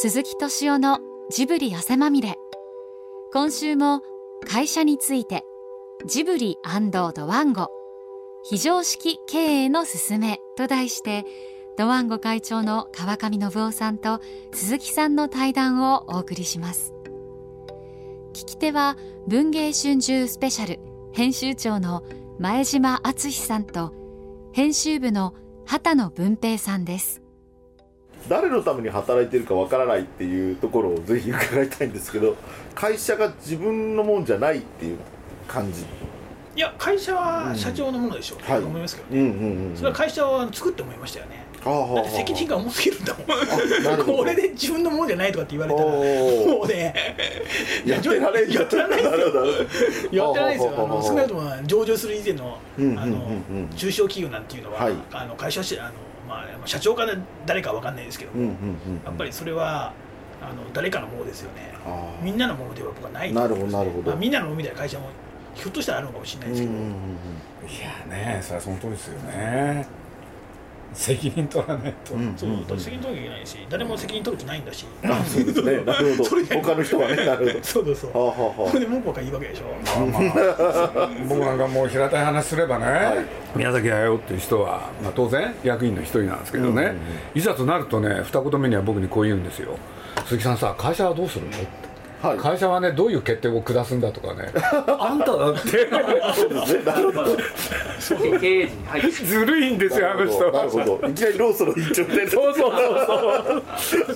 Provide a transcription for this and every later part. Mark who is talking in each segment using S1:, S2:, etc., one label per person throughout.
S1: 鈴木敏夫のジブリ汗まみれ。今週も会社についてジブリドワンゴ。非常識経営のすすめと題してドワンゴ会長の川上信夫さんと鈴木さんの対談をお送りします。聞き手は文藝春秋スペシャル編集長の前島敦さんと編集部の畑野文平さんです。
S2: 誰のために働いてるかわからないっていうところをぜひ伺いたいんですけど会社が自分のもんじゃないっていう感じ。
S3: いや会社は社長のものでしょう、うん、はい、思いますけどね、
S2: うんうんうん、
S3: それは会社は作って思いましたよね。だって責任が重すぎるんだもんこれで自分のものじゃないとかって言われたらもうね。
S2: やってられ
S3: やってられないですよ。やってられないですよ。あの少なくとも上場する以前のあの中小企業なんていうのは、はい、あの会社しあのまあ、社長か誰かわかんないですけども、やっぱりそれはあの誰かのものですよね。みんなのものでは僕はない
S2: なるほどなるほど、
S3: まあ、みんなのものみたいな会社もひょっとしたらあるのかもしれないですけど、い
S4: やねそれはその通りですよね責任取らないと、うん、
S3: そう責任取らなきゃいけないし誰も責任取る気ないんだし、
S2: あそうですね。なるほど。他の人はねなるほど。
S3: そうそうはあはあ、それで文句ばっか言いわけでしょ、まあま
S4: あ、僕なんかもう平たい話すればね、はい、宮崎駿っていう人は、まあ、当然役員の一人なんですけどね、うんうんうん、いざとなるとね二言目には僕にこう言うんですよ。鈴木さんさ会社はどうするの？ってはい、会社はねどういう決定を下すんだとかね。あんただって。そうですね。なるほど経営陣はいずるいんですよあの人
S2: なるほど。いきなりローソンの一丁で
S4: そうそうそう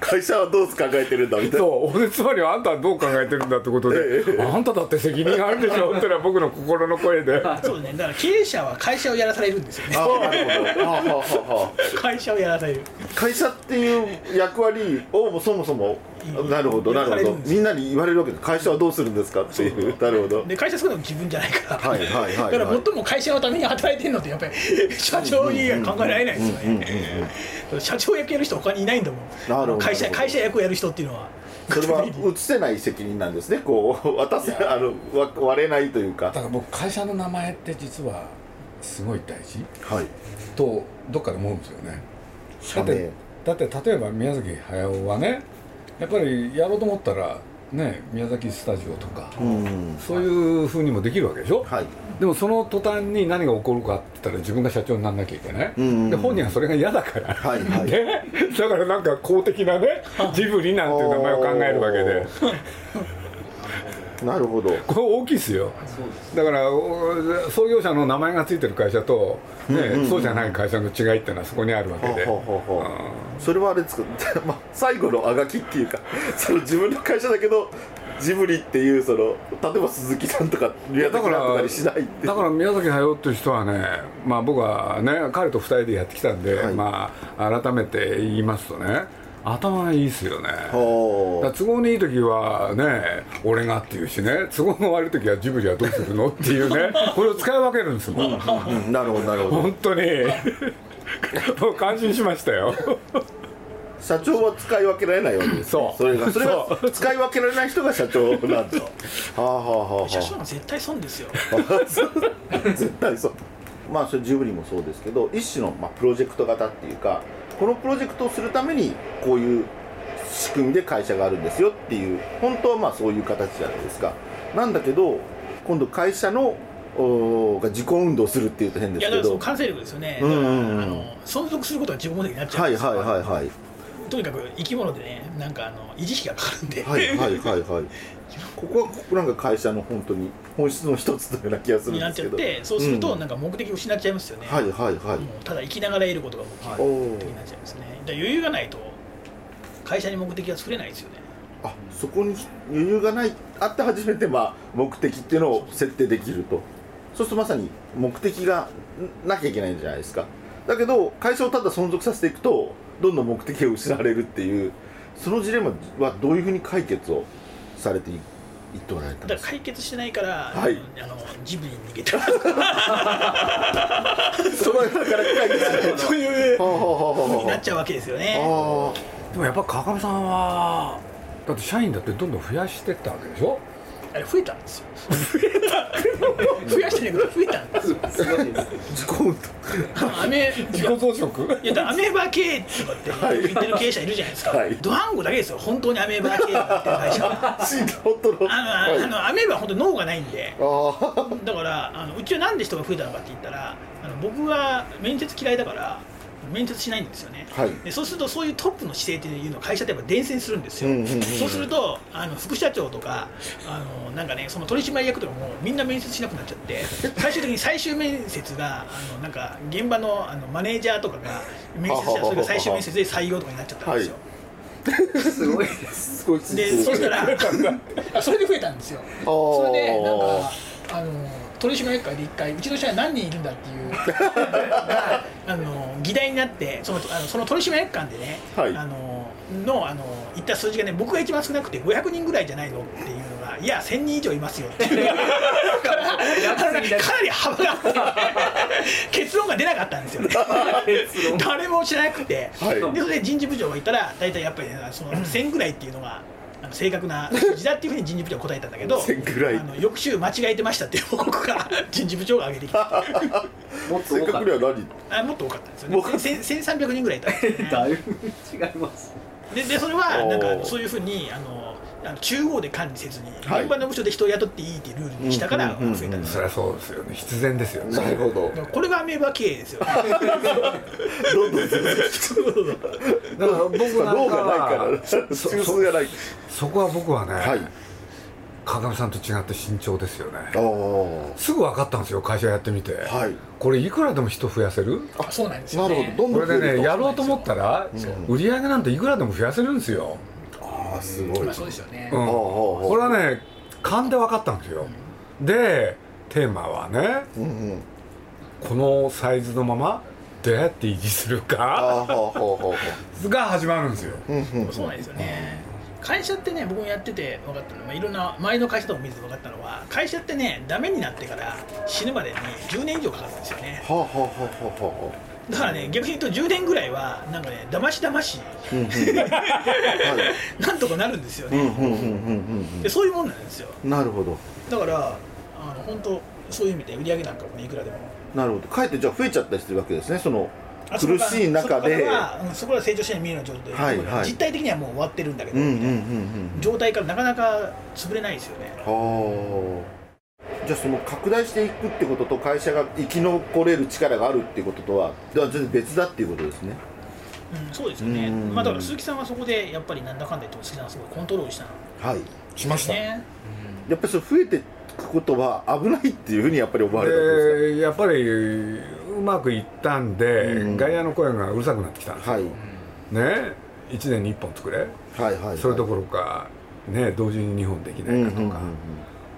S2: 会社はどう考えてるんだみたいな。
S4: そう。つまりはあんたはどう考えてるんだってことで、ええ、あんただって責任あるでしょってのは僕の心の声で。
S3: そうね。だから経営者は会社をやらされるんですよね。あなるほど会社をやらされる。
S2: 会社っていう役割をそもそも なるほどなるほど。みんなに言われるわけで会社はどうするんですかっていう。なるほど。
S3: で会社作るの自分じゃないから。はいはいはい、はい、だから最も会社のために働いてるのってやっぱり社長に考えられないですよね。社長役やる人他にいないんだもん。なるほど。会社会社役をやる人っていうのは。
S2: それは移せない責任なんですねこう。渡せあの割れないというか。
S4: だから僕会社の名前って実はすごい大事、
S2: はい、
S4: とどっかで思うんですよね。だってだって例えば宮崎駿はねやっぱりやろうと思ったらね宮崎スタジオとか、うん、そういうふうにもできるわけでしょ、はい、でもその途端に何が起こるかって言ったら自分が社長にならなきゃいけない、うん、で本人はそれが嫌だから、はいはい、ね、だからなんか公的なねジブリなんていう名前を考えるわけで
S2: なるほど。
S4: これ大きいですよ。だから創業者の名前が付いてる会社と、ね、うんうん、そうじゃない会社の違いっていうのはそこにあるわけで、
S2: それはあれですか、まあ、最後のあがきっていうか その自分の会社だけどジブリっていうその例えば鈴木さんとか宮崎さんとかにしない
S4: だから宮崎駿っていう人はね、まあ、僕はね彼と2人でやってきたんで、はい、まあ改めて言いますとね頭がいいっすよね。都合のいい時はね俺がっていうしね。都合の悪い時はジブリはどうするのっていうね。これを使い分けるんですもん、
S2: うん、なるほどなるほど。
S4: 本当に。もう感心しましたよ。
S2: 社長は使い分けられないわけです
S4: そう。
S2: それがそれが使い分けられない人が社長なんだ。はあはあはあ
S3: 社長は絶対損ですよ。
S2: 絶対損。まあそれジブリもそうですけど一種の、まあ、プロジェクト型っていうかこのプロジェクトをするためにこういう仕組みで会社があるんですよっていう本当はまあそういう形じゃないですか。なんだけど今度会社のが自己運動するっていうと変ですけど。いやだから
S3: 完成力ですよね、うんうんうん、あの存続することが自己目的になっちゃうんです
S2: はいはいはいはい
S3: とにかく生き物でねなんかあの維持費がかかるんで。
S2: はいはいはいはい。ここはここなんか会社の本当に本質の一つのような気がするんですけど。
S3: になっちゃってそうするとなんか目的を失っちゃいますよね、
S2: うん、はいはい。はい
S3: ただ生きながら得ることが目的になっちゃいますね。だ余裕がないと会社に目的は作れないですよね。
S2: あそこに余裕がないあって初めてまあ目的っていうのを設定できると。そうするとまさに目的がなきゃいけないんじゃないですかだけど会社をただ存続させていくとどんどん目的を失われるっていうそのジレンマはどういうふうに解決をされていっておられたん
S3: ですか？解決してないから、はい、あのジブリに逃げてる
S2: そこだから解決
S3: そういうふうになっちゃうわけですよね。
S4: でもやっぱ川上さんはだって社員だってどんどん増やしてったわけでしょ？
S3: あれ増えたんですよ。増やしてないけど増えたんですよ。
S2: 自己運
S3: アメ
S4: 自己増殖？
S3: いやだアメーバ系って言ってる経営者いるじゃないですか、
S2: はい。
S3: ドワンゴだけですよ。本当にアメーバ系って会社。は
S2: 本当の。
S3: あの、
S2: はい
S3: あのアメーバは本当に脳がないんで。
S2: あ
S3: だからあのうちはなんで人が増えたのかって言ったらあの僕は面接嫌いだから面接しないんですよね、
S2: はい。
S3: でそうするとそういうトップの姿勢っていうのを会社ってやっぱ伝染するんですよ、
S2: うんうんうんうん。
S3: そうするとあの副社長とかあのなんかねその取締役とかもみんな面接しなくなっちゃって 最終的に最終面接があのなんか現場のあのマネージャーとかが面接したらそれが最終面接で採用とかになっちゃったんですよ、
S5: すごい。です
S2: すごいす。
S3: でそしたらそれで増えたんですよ。それでなんかあの取締役会で一回うちの社員何人いるんだっていう。が あの議題になってそのあのその取締役間でね、
S2: はい。
S3: あののあの言った数字がね僕が一番少なくて500人ぐらいじゃないの？っていうのがいや1000人以上いますよっていう。か かなり幅があって結論が出なかったんですよね。誰も知らなくて、
S2: はい。
S3: でそれで人事部長がいたら大体やっぱりねその1000ぐらいっていうのがあの正確な数字だっていうふうに人事部長は答えたんだけど
S2: 1000ぐらい。
S3: あの翌週間違えてましたっていう報告が 人事部長が上げてきた
S5: もっと多かっ
S2: くには何？
S3: あ もっと多かったんですよ
S2: もう
S3: ねせん1300人ぐらいいたね
S5: た。だいぶ違います
S3: ででそれはなんかそういうふうにあのあの中央で管理せずに
S2: はい。
S3: 現場の部署で人を雇っていいっていうルールにしたから
S2: うんうんうんうん。
S3: 増えたんです
S4: そりゃそうですよね。必然ですよね。
S2: なるほど。
S3: これがアメーバ経営ですよね。
S2: どんどん進んで
S4: だから僕なんかは
S2: 中枢がない。
S4: そこは僕はね、
S2: はい
S4: 川上さんと違って慎重ですよね。すぐ分かったんですよ会社やってみて、
S2: はい。
S4: これいくらでも人増やせる？
S3: あそうなんですよ
S2: なる
S3: ね
S2: ほど。どん
S4: これでね
S2: どん増えると。
S4: やろうと思ったら売り上げなんていくらでも増やせるんですよ、
S2: ああすごい。
S3: まあそうですよね、
S4: うん、これはね勘で分かったんですよ。でテーマはね
S2: うんうん。
S4: このサイズのままどうやって維持するか。が始まるんですよ。
S2: うんうん。
S3: そうなんですよね会社ってね僕もやってて分かったの。は、まあ、いろんな周りの会社とか見てて分かったのは会社ってねダメになってから死ぬまでに10年以上かかるんですよね。
S2: はあはあは
S3: だからね逆に言うと10年ぐらいはなんかねだましだまし
S2: うんうん。はい。
S3: なんとかなるんですよ
S2: うんうん
S3: ね、
S2: うんうん。
S3: でそういうもんなんですよ。
S2: うんなるほど。
S3: だからあの本当そういう意味で売り上げなんかもねいくらでも。
S2: なるほど。かえってじゃあ増えちゃったりするわけですねその
S3: あ
S2: 苦しい中で
S3: そこか成長しない見えない状態で、
S2: はいはい。
S3: 実態的にはもう終わってるんだけど、
S2: うんうんうんうん
S3: 状態からなかなか潰れないですよね。
S2: はあ。じゃあその拡大していくってことと会社が生き残れる力があるっていうこととはでは全然別だっていうことですね。
S3: うん、そうですよね、
S2: うん。
S3: まあ、だから鈴木さんはそこでやっぱりなんだかんだ言っても鈴木さんはすごいコントロールした。ん
S2: はい。
S4: しました。
S3: ね。
S2: やっぱりそれ増えていくことは危ないっていうふうにやっぱり思われたんです
S4: でやっぱりうまくいったんで、
S2: うん。
S4: 外野の声がうるさくなってきたんですよ、
S2: かはい。
S4: ね。1年に1本作れ。
S2: はいはいはい。
S4: それどころかね同時に2本でき
S2: うんうんうんうん。
S4: ないかとか、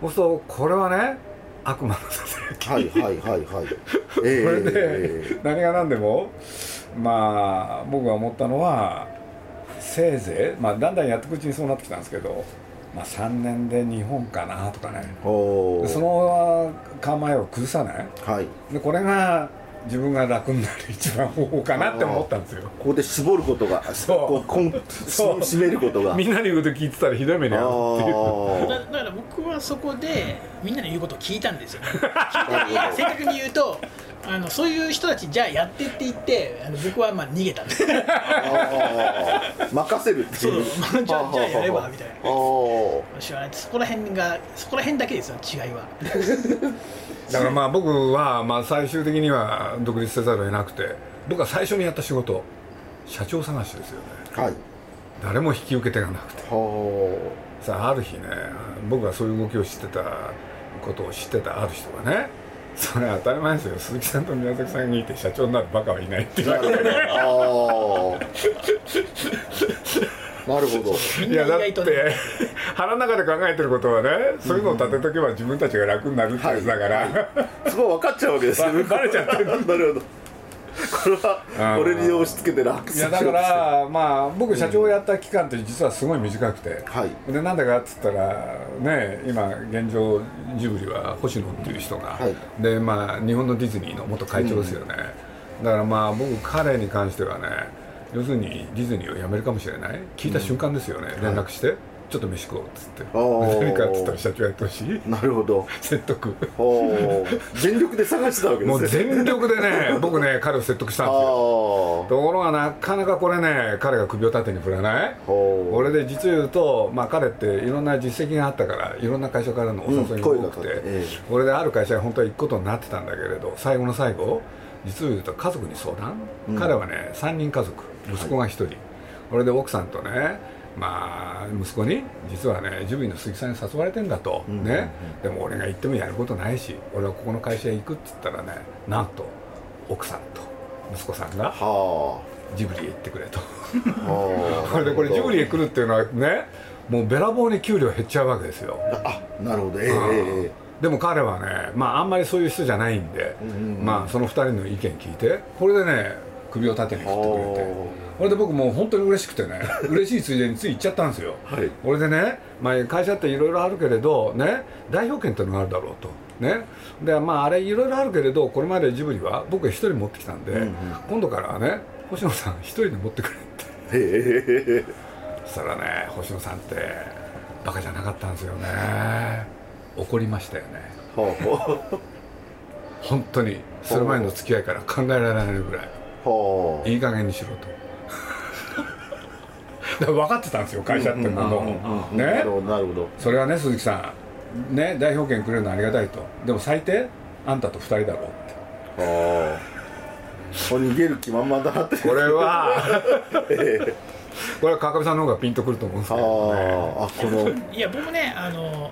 S4: そうするとこれはね悪魔のささやき。
S2: はいはいはいはい。
S4: これ
S2: え
S4: で
S2: え
S4: 何が何でもまあ僕が思ったのはせいぜいまあだんだんやっていくうちにそうなってきたんですけど、まあ、3年で日本かなとかね。その構えを崩さない。
S2: はい。
S4: でこれが自分が楽になる 一番方法かなって思ったんですよ。
S2: ここで絞ることが
S4: そう。
S2: こうこん
S4: そう。
S2: 締めることが。
S4: みんなに言うこと聞いてたらひどい目に遭うっていう。
S3: だ
S2: あ
S3: だから僕はそこでみんなの言うことを聞いたんですよ。正確に言うとあのそういう人たちじゃあやってって言ってあの僕はまあ逃げたんです
S2: 任せるって
S3: そう。
S2: いう。
S3: まあじゃあじゃあやればみたいな。知らない。そこら辺がそこら辺だけですよ違いは。
S4: だからまあ僕はまあ最終的には独立せざるを得なくて僕は最初にやった仕事社長探しですよね。
S2: はい。
S4: 誰も引き受け手がなくて。
S2: は
S4: さあある日ね僕がそういう動きを知ってたことを知ってたある人がねそれ当たり前ですよ。鈴木さんと宮崎さんにいて社長になるバカはいないって言われて
S2: ああなるほど。
S4: いやだって腹の中で考えてることはねそういうのを立てとけば自分たちが楽になるってやつだから、
S2: すごい。分かっちゃうわけですよ。
S4: ババレちゃってる。
S2: なるほどこれは俺に押し付けて楽
S4: いやだからまあ僕社長をやった期間って実はすごい短くて、
S2: はい。
S4: でなんだかっつったらね今現状ジブリは星野っていう人が、
S2: はい。
S4: でまあ日本のディズニーの元会長ですよね、だからまあ僕彼に関してはね要するにディズニーを辞めるかもしれない。聞いた瞬間ですよね、連絡して、ちょっと飯食おうっつって。何かっつったら社長やってほしい。
S2: なるほど。
S4: 説得。
S2: 全力で探してたわけで
S4: もう
S2: すね
S4: 全力でね僕ね彼を説得したんですよ。ところがなかなかこれね彼が首を縦に振らない。俺で実を言うと、まあ、彼っていろんな実績があったからいろんな会社からのお誘いが多くて、
S2: うんええ。
S4: 俺である会社に本当は行くことになってたんだけれど最後の最後実を言うと家族に相談、
S2: うん。
S4: 彼はね3人家族。息子が1人、俺で奥さんとねまあ息子に実はねジュビリの鈴木さんに誘われてんだと、
S2: うん
S4: ね。でも俺が行ってもやることないし俺はここの会社へ行くっつったらねなんと奥さんと息子さんが
S2: は
S4: ジブリへ行ってくれと。
S2: あはあ。
S4: これでこれジブリへ来るっていうのはねもうべらぼうに給料減っちゃうわけですよ。
S2: あなるほど。ええええ
S4: でも彼はねまああんまりそういう人じゃないんで、
S2: うんうん
S4: まあその2人の意見聞いてこれでね首を縦に振ってくれて。
S2: お
S4: これで僕もう本当に嬉しくてね 嬉しいついでについ行っちゃったんですよ。
S2: はい。
S4: これでね、まあ、会社っていろいろあるけれどね代表権っていうのがあるだろうと。ね。でまああれいろいろあるけれどこれまでジブリは僕一人持ってきたんで、
S2: うんうん。
S4: 今度からはね星野さん一人で持ってくれって。そしたらね星野さんってバカじゃなかったんですよね。怒りましたよね。
S2: は
S4: 本当にそれまでの付き合いから考えられないぐらい。いい加減にしろと 分かってたんですよ会社ってもの
S2: うんな
S4: ね。
S2: るほどなるほど。
S4: それはね鈴木さん。ね代表権くれるのはありがたいと。でも最低あんたと2人だろうって。
S2: はあ逃げる気満々だなって。
S4: これは。
S2: ええ。
S4: これは川上さんの方がピンとくると思うんです
S2: あ
S4: けどね。
S2: ああこの。
S3: いや僕ねあの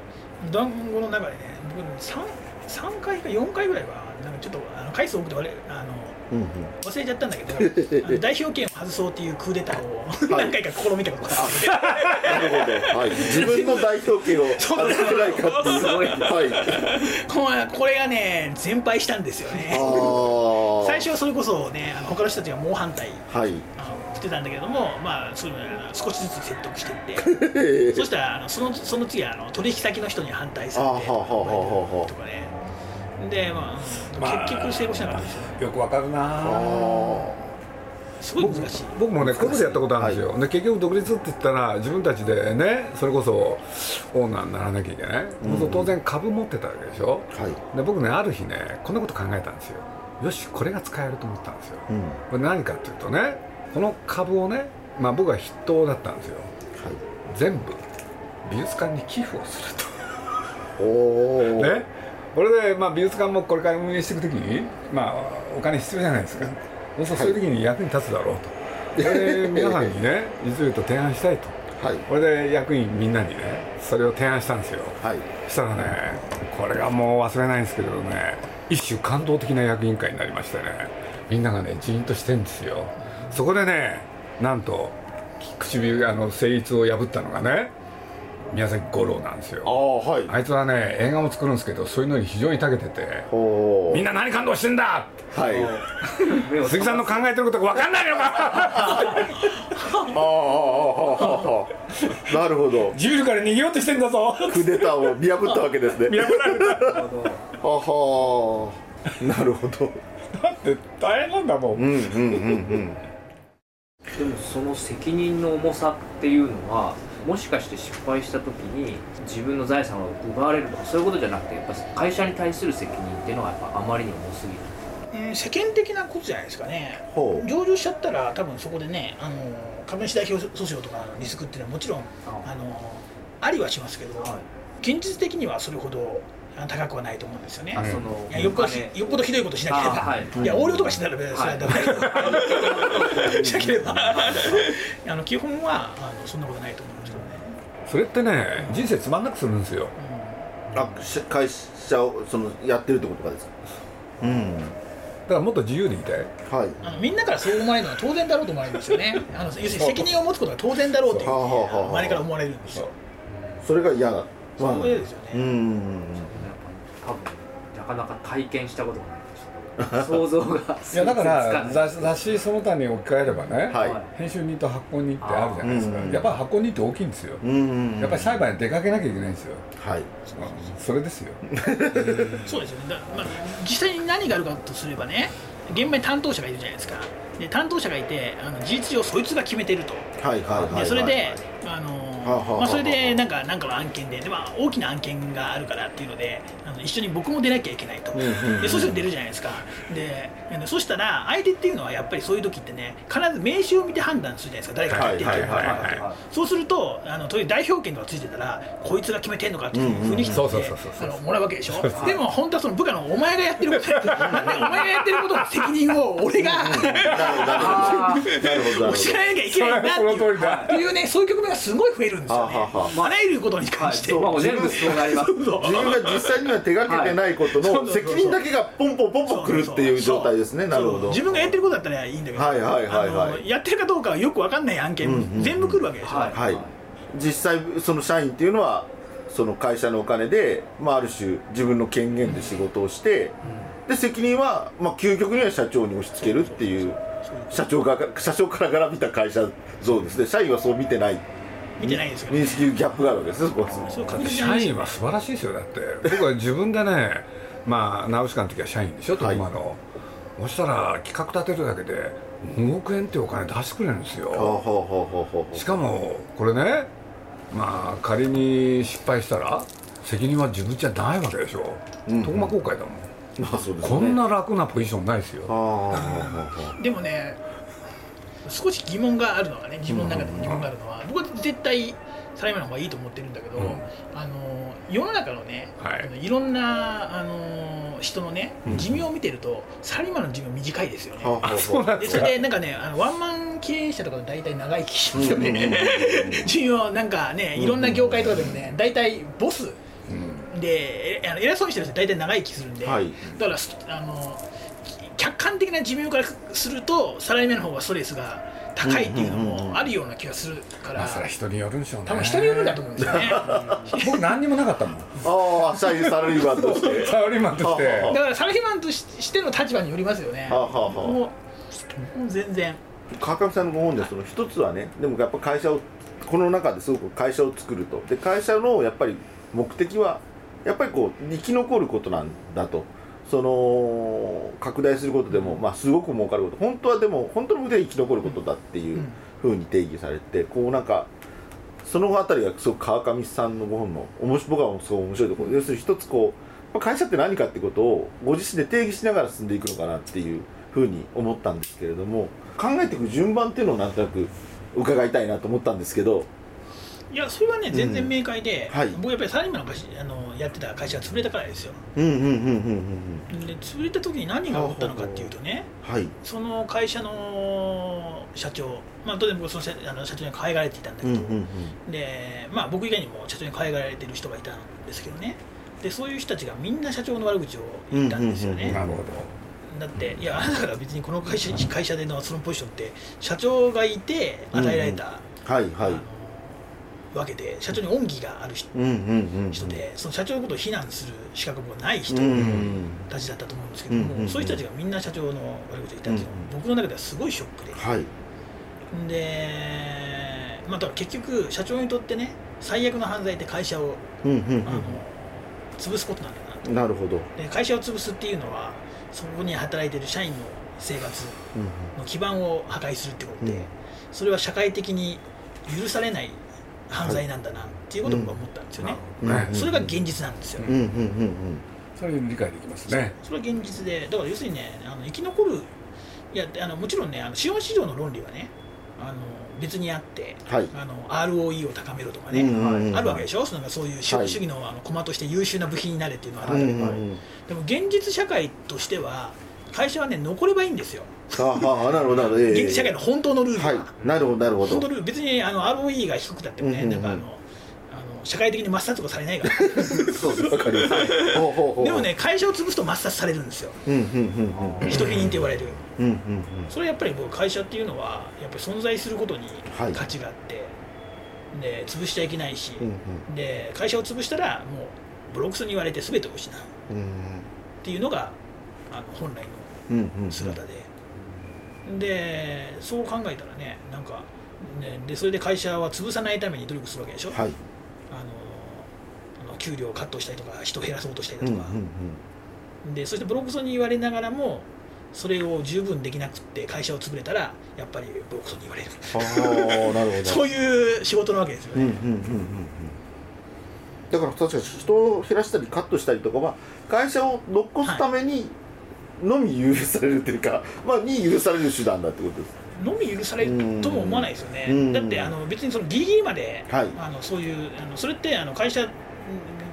S3: 団子の中でね僕3三回か4回ぐらいはなんかちょっとあの回数多くてあれあの
S2: うんうん。
S3: 忘れちゃったんだけど 代表権を外そうっていうクーデターを何回か試みたことがあって。
S2: なるほど、はい、自分の代表権を外せないかっていう。
S5: すごい
S2: はい。
S3: これがね全敗したんですよね。最初はそれこそね他の人たちが猛反対
S2: はい。
S3: してたんだけどもまあそういうの少しずつ説得していって。そしたらあのそのその次はあの取引先の人に反対されてとかねでまあ、
S4: まあ
S3: 結局成功しなかったですよ。ね
S4: よくわかるな。
S2: あ
S3: すごい難しい。
S4: 僕もねこことやったことあるんですよ、で結局独立って言ったら自分たちでねそれこそオーナーにならなきゃいけない、そうすると当然株持ってたわけでしょ。
S2: あはい。
S4: で僕ねある日ねこんなこと考えたんですよ。よしこれが使えると思ったんですよ。
S2: うん。
S4: これ何かっていうとねこの株をねまあ僕は筆頭だったんですよ。
S2: はい。
S4: 全部美術館に寄付をする
S2: おお
S4: と ねこれで、まあ、美術館もこれから運営していくときに、まあ、お金必要じゃないですか。そうそういう時に役に立つだろうと、これで皆さんにね 実を言うと提案したいと。
S2: はい。
S4: これで役員みんなにねそれを提案したんですよ。
S2: はい。
S4: そしたらねこれがもう忘れないんですけれどね一種感動的な役員会になりましてねみんながねジーンとしてんですよ。そこでねなんと唇あの成立を破ったのがね宮崎五郎なんです
S2: あ
S4: よ。
S2: あはい。
S4: あいつはね映画も作るんですけどそういうのに非常に長けててみんな何感動してんだ！
S2: はい。
S4: 鈴木さんの考えてることが分かんないのか？
S2: ああああああ なるほど。
S4: ジビルから逃げようとしてんだぞ！
S2: クーデターを見破ったわけですね。
S4: 見破られた。
S2: ははなるほど。
S4: だって大変なんだもん
S2: うんうんうん。
S5: でもその責任の重さっていうのはもしかして失敗した時に自分の財産を奪われるとかそういうことじゃなくてやっぱ会社に対する責任っていうのはやっぱあまりに重すぎる。
S3: うん世間的なことじゃないですかね。上場しちゃったら多分そこでねあの株主代表訴訟とかのリスクっていうのはもちろん
S5: あ。
S3: あのありはしますけど、
S5: はい。
S3: 現実的にはそれほど高くはないと思うんですよね。
S5: あその
S3: いやよっぽどよっぽどひどいことしなければ、
S5: い。
S3: いや横領とかしなければそれはダメ。だけど、しなければ。あの基本はあのそんなことないと思うんですけどね、
S4: それってね人生つまんなくするんですよ。
S2: あし会社をそのやってるってことかですか？うん。
S4: だからもっと自由でいたい。
S2: はい。
S3: あのみんなからそう思われるのは当然だろうと思われるんですよね。あの要するに責任を持つことが当然だろうというふう。に
S2: はあはあはあ。
S3: 周りから思われるんですよ。
S2: それが嫌だ。
S3: そうですよね、
S2: うんうんうん
S5: かなか体験したことがない 想像が
S4: いやだから雑雑誌その他に置き換えればね、
S2: はい。
S4: 編集人と発行人ってあるじゃないですか。やっぱり発行人って大きいんですよ、
S2: うんうん
S4: やっぱり裁判に出かけなきゃいけないんですよ、
S2: はい。
S4: うんそれですよ。
S3: そうですよね。だまあ、実際に何があるかとすればね現場に担当者がいるじゃないですかで担当者がいてあの事実上そいつが決めてると、
S2: はいはいはいはい、
S3: でそれであのまあ、それでなんかなんかの案件でで、まあ、大きな案件があるからっていうのであの一緒に僕も出なきゃいけないと、でそうすると出るじゃないですか。でそしたら相手っていうのはやっぱりそういう時ってね必ず名刺を見て判断するじゃないですか。誰が決めてるかかそうするとあのという代表権とかついてたらこいつが決めてんのかっていうふうにしてもらうわけでしょ。でも本当はその部下のお前がやってること お前がやってることの責任を俺が押しらなきゃいけないなっていうねそういう局面がすごい増えるんですよね。あらゆることに関して、
S5: まあ、全部そうなります。自分
S2: が実際には手がけてないことの責任だけがポンポンポンポンくるっていう状態ですねなるほど。
S3: 自分がやってることだったらいいんだけど、はいはいはいはい、やってるかどうかはよく分かんない案件、全部くるわけでしょ、はい、はい、
S2: 実際その社員っていうのはその会社のお金で、まあ、ある種自分の権限で仕事をして、で責任は、まあ、究極には社長に押し付けるっていう社長が社長からがら見た会社像ですね。社員はそう見てない。
S3: 見てないんですよ、
S2: 認識ギャップがあるわけですそこ
S4: は。社員は素晴らしいですよだって。僕は自分でねまあナウシカの時は社員でしょ徳間の、そしたら企画立てるだけで5億円ってお金出してくれるんですよ。しかもこれねまあ仮に失敗したら責任は自分じゃないわけでしょ、うん、徳間公開だもん、まあそうですね、こんな楽なポジションないですよ。
S3: でもね少し疑問があるのはね自分の中で疑問があるのは、僕は絶対サラリーマンの方がいいと思ってるんだけど、うん、あの世の中のね、はい、いろんなあの人のね寿命を見てると、サラリーマンの寿命短いですよね。でそれでなんかねあのワンマン経営者とか大体長生きしますよね。寿命なんかねいろんな業界とかでもね大体ボス、であの偉そうにしてる人大体長生きするんで、はい、だからあの客観的な寿命からするとサラリーマンの方がストレスが高いっていうのもあるような気がするから、まあ、
S4: それは人によるんでしょうね。
S3: 多分人によるんだと思うんですよね。
S4: 僕何にもなかったもん。
S2: ああサラリーマンとして。
S4: サラリーマンとして。
S3: だからサラリーマンとしての立場によりますよね。はあはあはあ、もう全然。
S2: 川上さんのご本でその一つはねでもやっぱ会社をこの中ですごく会社を作ると。で会社のやっぱり目的はやっぱりこう生き残ることなんだと。その拡大することでも、まあ、すごく儲かること。本当はでも本当の目的は生き残ることだっていうふうに定義されてこうなんかその辺りがすごく川上さんのご本の僕はすごい面白いところ要するに一つこう会社って何かってことをご自身で定義しながら進んでいくのかなっていうふうに思ったんですけれども考えていく順番っていうのをなんとなく伺いたいなと思ったんですけど
S3: いやそれはね全然明快で、うん。はい、僕やっぱりサラリーマンのあのやってた会社が潰れたからですよ。で潰れた時に何が起こったのかっていうとね、はい、その会社の社長まあ当然僕そのあの社長に可愛がられていたんだけど、でまあ僕以外にも社長に可愛がられてる人がいたんですけどね。でそういう人たちがみんな社長の悪口を言ったんですよね。なるほど。だっていやあなたから別にこの会社会社でのそのポジションって社長がいて与えられた、うんうん、はいはいわけで社長に恩義がある人,、でその社長のことを非難する資格がない人たちだったと思うんですけども、そういう人たちがみんな社長の悪口を言ったんですよ、僕の中ではすごいショックで、はい、で、まあ、結局社長にとってね最悪の犯罪って会社を、あの潰すことなんだなと。
S2: なるほど。
S3: で会社を潰すっていうのはそこに働いてる社員の生活の基盤を破壊するってことで、それは社会的に許されない犯罪なんだなっていうことを思ったんですよね、それが現実なんですよ、
S4: それ理解できますね。
S3: それは現実でだから要するにねあの生き残るいやあのもちろんねあの資本市場の論理はねあの別にあって、はい、あの ROE を高めろとかね、あるわけでしょ？そのそういう資本主義のあの駒として優秀な部品になれっていうのはあるんだけど、でも現実社会としては会社はね残ればいいんですよ
S2: ああなるほどなるほど、
S3: 現実社会の本当のルール。は、はい、
S2: なるほどなるほど。
S3: 本当ルール。別にあの ROE が低くたってもね、なんかあの社会的に抹殺とかされないから。そうですわかります。でもね会社を潰すと抹殺されるんですよ。人否認って言われる。それやっぱり僕会社っていうのはやっぱり存在することに価値があって、で潰しちゃいけないし、で会社を潰したらもうブロックスに言われて全てを失う、っていうのがあの本来の姿で、でそう考えたらねなんかねでそれで会社は潰さないために努力するわけでしょ、はい、あの給料をカットしたりとか人を減らそうとしたりとか、うんうんうん、でそしてブロックソンに言われながらもそれを十分できなくって会社を潰れたらやっぱりボロクソに言われる。
S2: ああなるほど。
S3: そういう仕事なわけですよね、うんうんうんうん。
S2: だから確かに人を減らしたりカットしたりとかは会社を残すためにのみ許されるというか、はい、まあに許される手段だってことです。
S3: のみ許されるとも思わないですよね、だってあの別にそのギリギリまで、はい、あのそういうあのそれってあの会社が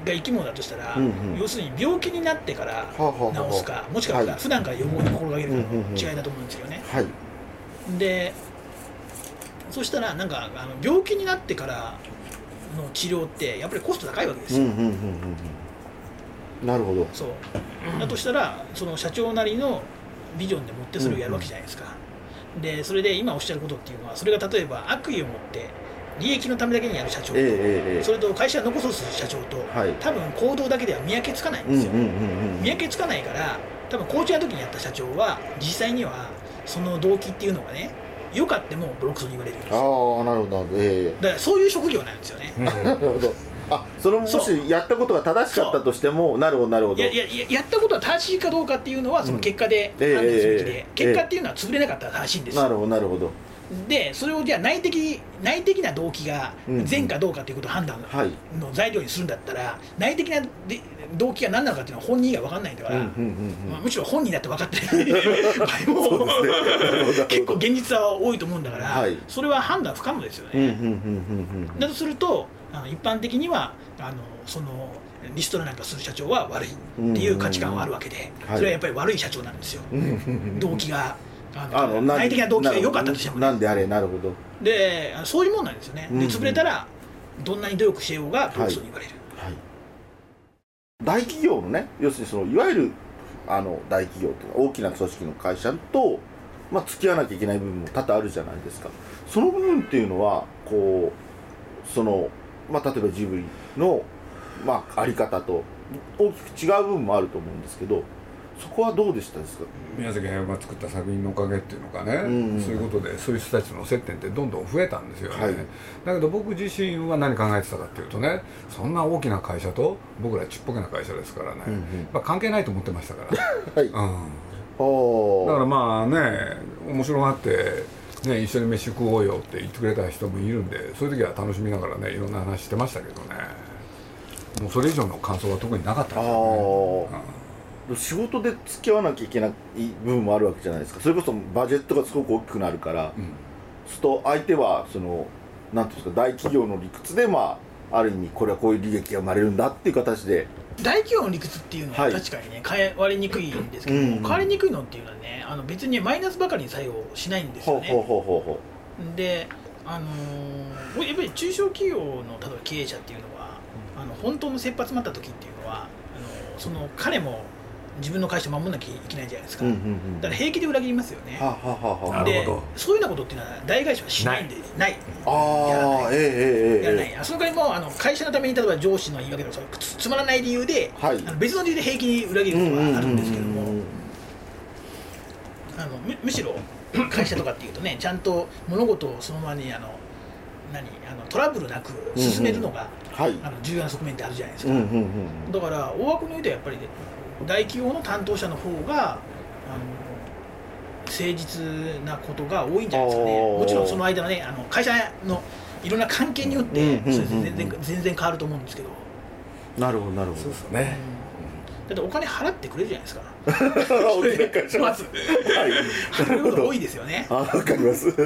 S3: 生き物だとしたら、うんうん、要するに病気になってから治すか、ははもしくは普段から予防に心がけるかの違いだと思うんですよね。はい、でそしたらなんかあの病気になってからの治療ってやっぱりコスト高いわけですよ。
S2: なるほど。
S3: そう。だとしたらその社長なりのビジョンでもってそれをやるわけじゃないですか。でそれで今おっしゃることっていうのはそれが例えば悪意を持って利益のためだけにやる社長と、えー、それと会社を残す社長と、はい、多分行動だけでは見分けつかないんですよ、見分けつかないから多分校長の時にやった社長は実際にはその動機っていうのがねよかってもブロックスに言われるんですよ。
S2: ああなるほど、え
S3: ー、だからそういう職業なんですよね。なるほ
S2: どあそのもしやったことが正しかったとしてもなるほどなるほど。
S3: やややったことは正しいかどうかっていうのはその結果で判断するべきで、結果っていうのは潰れなかったら正しいんです。
S2: なるほどなるほど。
S3: でそれをじゃあ内的内的な動機が善かどうかということを判断の材料にするんだったら、内的な動機が何なのかっていうのは本人が分かんないんだから、まあ、むしろ本人だって分かって ない場合も、結構現実は多いと思うんだから、はい、それは判断不可能ですよね。だとするとあの一般的にはあのそのリストラなんかする社長は悪いっていう価値観はあるわけで、それはやっぱり悪い社長なんですよ、動機が。あの内的な動機が良かったとしても、
S2: ね、なんであれなるほど。
S3: でそういうもんなんですよね、で潰れたらどんなに努力しようがボスに言われる、はい、はい、
S2: 大企業のね要するにそのいわゆるあの大企業というか大きな組織の会社と、まあ、付き合わなきゃいけない部分も多々あるじゃないですか。その部分っていうのはこうその、まあ、例えばジブリの、まあ、あり方と大きく違う部分もあると思うんですけどそこはどうでしたですか？
S4: 宮崎駿が作った作品のおかげっていうのかね、うん。そういうことでそういう人たちの接点ってどんどん増えたんですよね、はい、だけど僕自身は何考えてたかっていうとねそんな大きな会社と僕らちっぽけな会社ですからね、うんうん、まあ、関係ないと思ってましたから、はい、うん、だからまあね面白がってね、一緒に飯食おうよって言ってくれた人もいるんでそういう時は楽しみながらねいろんな話してましたけどね。もうそれ以上の感想は特になかったですよね、うん
S2: 仕事で付き合わなきゃいけない部分もあるわけじゃないですか。それこそバジェットがすごく大きくなるから、うん、すると相手はそのなんていうんですか大企業の理屈でまあある意味これはこういう利益が生まれるんだっていう形で。
S3: 大企業の理屈っていうのは確かにね、はい、変わりにくいんですけども、うん。うん、変わりにくいのっていうのはねあの別にマイナスばかりに作用しないんですよね。ほうほうほうほうであのー、やっぱり中小企業の例えば経営者っていうのはあの本当の切羽詰まった時っていうのはあのその彼も自分の会社守らなきゃいけないじゃないですか、うんうんうん、だから平気で裏切りますよね、はあはあはあ、でそういうようなことっていうのは大会社はしないんでない。ああええええやらない。その代わりもあの会社のために例えば上司の言い訳とかつつまらない理由で、はい、あの別の理由で平気に裏切ることはあるんですけども。あのむむしろ会社とかっていうとねちゃんと物事をそのままにあの何あのトラブルなく進めるのが、うんうん。はい、あの重要な側面ってあるじゃないですか、うんうんうん、だから大枠の上ではやっぱり、ね、大企業の担当者の方があの誠実なことが多いんじゃないですかね。もちろんその間のねあの会社のいろんな関係によって全然全然変わると思うんですけど。
S2: なるほどなるほど。そう
S3: ですね、うん、だってお金払ってくれるじゃないですか。まず、はい、払うこと多いですよね。
S2: あわかります。って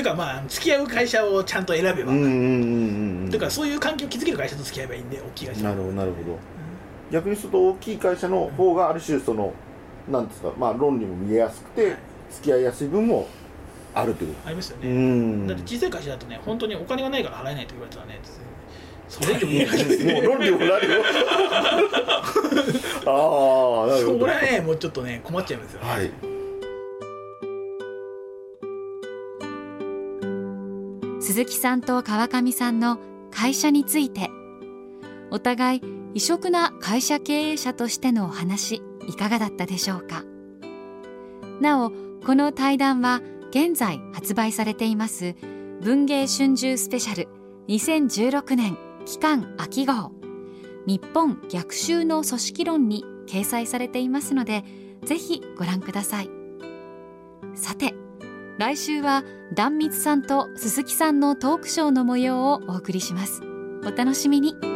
S3: いうかまあ付き合う会社をちゃんと選べば。うんうんうんうんというかそういう関係を築ける会社と付き合えばいいんで大きい会社
S2: なるほどなるほど逆にすると大きい会社の方がある種そのなんですかまあ論理も見えやすくて付き合いやすい分もあるという。
S3: ありますよね。だって小さい会社だとね本当にお金がないから払えないと言われたらねそれ以上見えない。で すもう論理も何も ああなるほど。それはねもうちょっとね困っちゃいますよ。ね、はい。
S1: 鈴木さんと川上さんの会社について。お互い異色な会社経営者としてのお話いかがだったでしょうか？なおこの対談は現在発売されています文芸春秋スペシャル2016年期間秋号日本逆襲の組織論に掲載されていますのでぜひご覧ください。さて来週は壇蜜さんと鈴木さんのトークショーの模様をお送りします。お楽しみに。